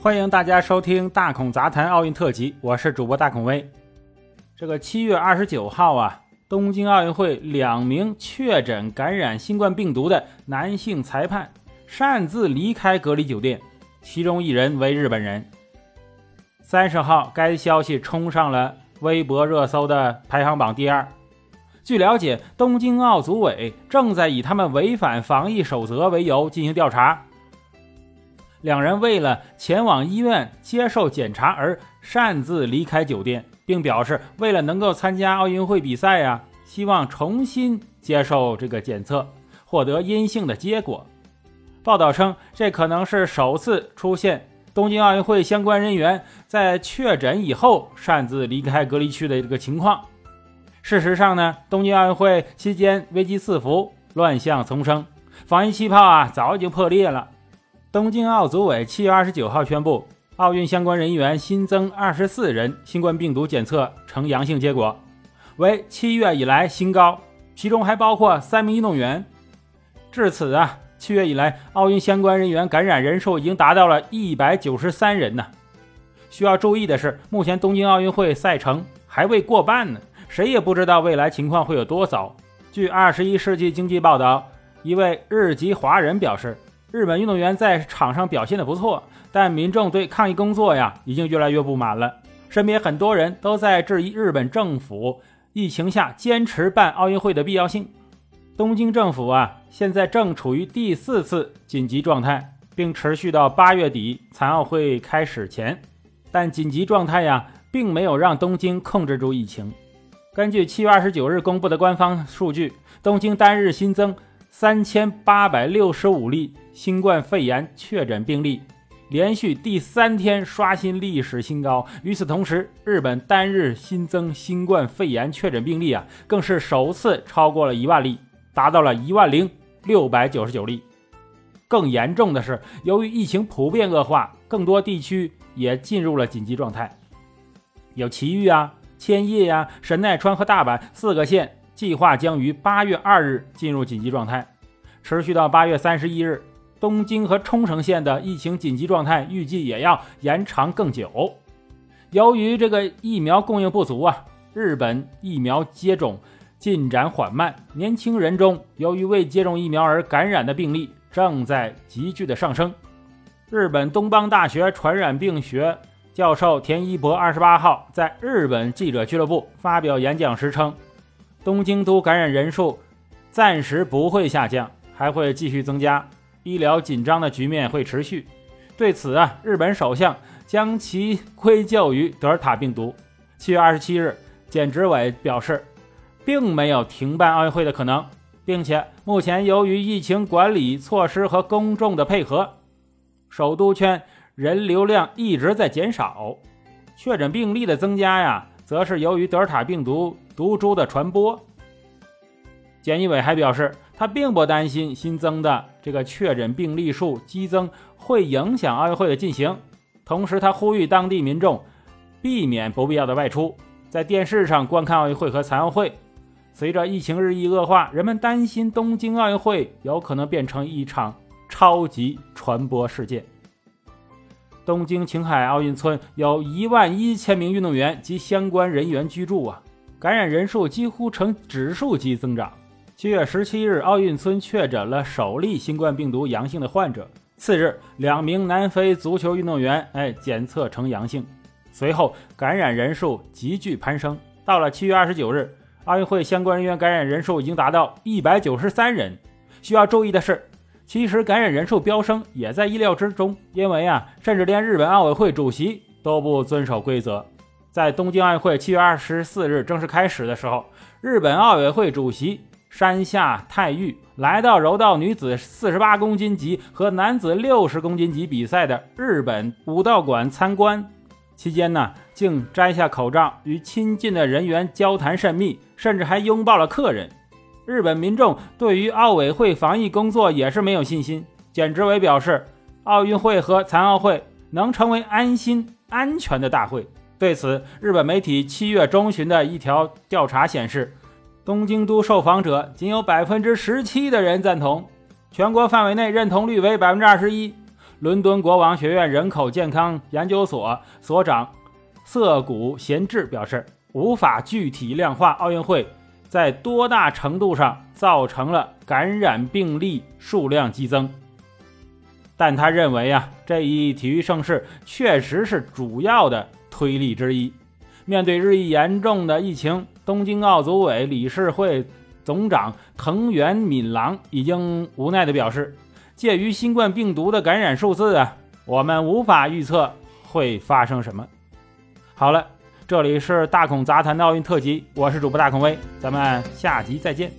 欢迎大家收听《大孔杂谈奥运特辑》，我是主播大孔威。这个七月二十九号啊，东京奥运会两名确诊感染新冠病毒的男性裁判擅自离开隔离酒店，其中一人为日本人。三十号，该消息冲上了微博热搜的排行榜第二。据了解，东京奥组委正在以他们违反防疫守则为由进行调查。两人为了前往医院接受检查而擅自离开酒店，并表示为了能够参加奥运会比赛呀，希望重新接受这个检测，获得阴性的结果。报道称，这可能是首次出现东京奥运会相关人员在确诊以后擅自离开隔离区的这个情况。事实上呢，东京奥运会期间危机四伏，乱象丛生，防疫气泡啊早已经破裂了。东京奥组委七月二十九号宣布，奥运相关人员新增二十四人新冠病毒检测呈阳性结果，为七月以来新高，其中还包括三名运动员。至此啊，七月以来奥运相关人员感染人数已经达到了一百九十三人呢。需要注意的是，目前东京奥运会赛程还未过半呢。谁也不知道未来情况会有多糟。据《二十一世纪经济报道》，一位日籍华人表示，日本运动员在场上表现的不错，但民众对抗疫工作呀已经越来越不满了。身边很多人都在质疑日本政府疫情下坚持办奥运会的必要性。东京政府啊，现在正处于第四次紧急状态，并持续到八月底残奥会开始前。但紧急状态呀，并没有让东京控制住疫情。根据七月二十九日公布的官方数据，东京单日新增三千八百六十五例新冠肺炎确诊病例，连续第三天刷新历史新高。与此同时，日本单日新增新冠肺炎确诊病例啊，更是首次超过了一万例，达到了一万零六百九十九例。更严重的是，由于疫情普遍恶化，更多地区也进入了紧急状态，有埼玉啊。千叶呀、神奈川和大阪四个县计划将于八月二日进入紧急状态，持续到八月三十一日。东京和冲绳县的疫情紧急状态预计也要延长更久。由于这个疫苗供应不足啊，日本疫苗接种进展缓慢，年轻人中由于未接种疫苗而感染的病例正在急剧的上升。日本东邦大学传染病学。教授田一博二十八号在日本记者俱乐部发表演讲时称，东京都感染人数暂时不会下降，还会继续增加，医疗紧张的局面会持续。对此啊，日本首相将其归咎于德尔塔病毒。七月二十七日，简直委表示，并没有停办奥运会的可能，并且目前由于疫情管理措施和公众的配合，首都圈。人流量一直在减少，确诊病例的增加呀，则是由于德尔塔病毒毒株的传播。简易伟还表示，他并不担心新增的这个确诊病例数激增会影响奥运会的进行。同时，他呼吁当地民众避免不必要的外出，在电视上观看奥运会和残奥会。随着疫情日益恶化，人们担心东京奥运会有可能变成一场超级传播事件。东京晴海奥运村有一万一千名运动员及相关人员居住啊，感染人数几乎呈指数级增长。七月十七日，奥运村确诊了首例新冠病毒阳性的患者。次日，两名南非足球运动员哎检测呈阳性，随后感染人数急剧攀升。到了七月二十九日，奥运会相关人员感染人数已经达到一百九十三人。需要注意的是。其实感染人数飙升也在意料之中，因为啊，甚至连日本奥委会主席都不遵守规则。在东京奥运会七月二十四日正式开始的时候，日本奥委会主席山下泰裕来到柔道女子四十八公斤级和男子六十公斤级比赛的日本武道馆参观，期间呢，竟摘下口罩与亲近的人员交谈甚密，甚至还拥抱了客人。日本民众对于奥委会防疫工作也是没有信心。简直伟表示，奥运会和残奥会能成为安心安全的大会。对此，日本媒体七月中旬的一条调查显示，东京都受访者仅有百分之十七的人赞同，全国范围内认同率为百分之二十一。伦敦国王学院人口健康研究所所长涩谷贤治表示，无法具体量化奥运会在多大程度上造成了感染病例数量激增。但他认为啊，这一体育盛事确实是主要的推力之一。面对日益严重的疫情，东京奥组委理事会总长藤原敏郎已经无奈地表示，介于新冠病毒的感染数字啊，我们无法预测会发生什么。好了，这里是大孔杂谈的奥运特辑，我是主播大孔威，咱们下集再见。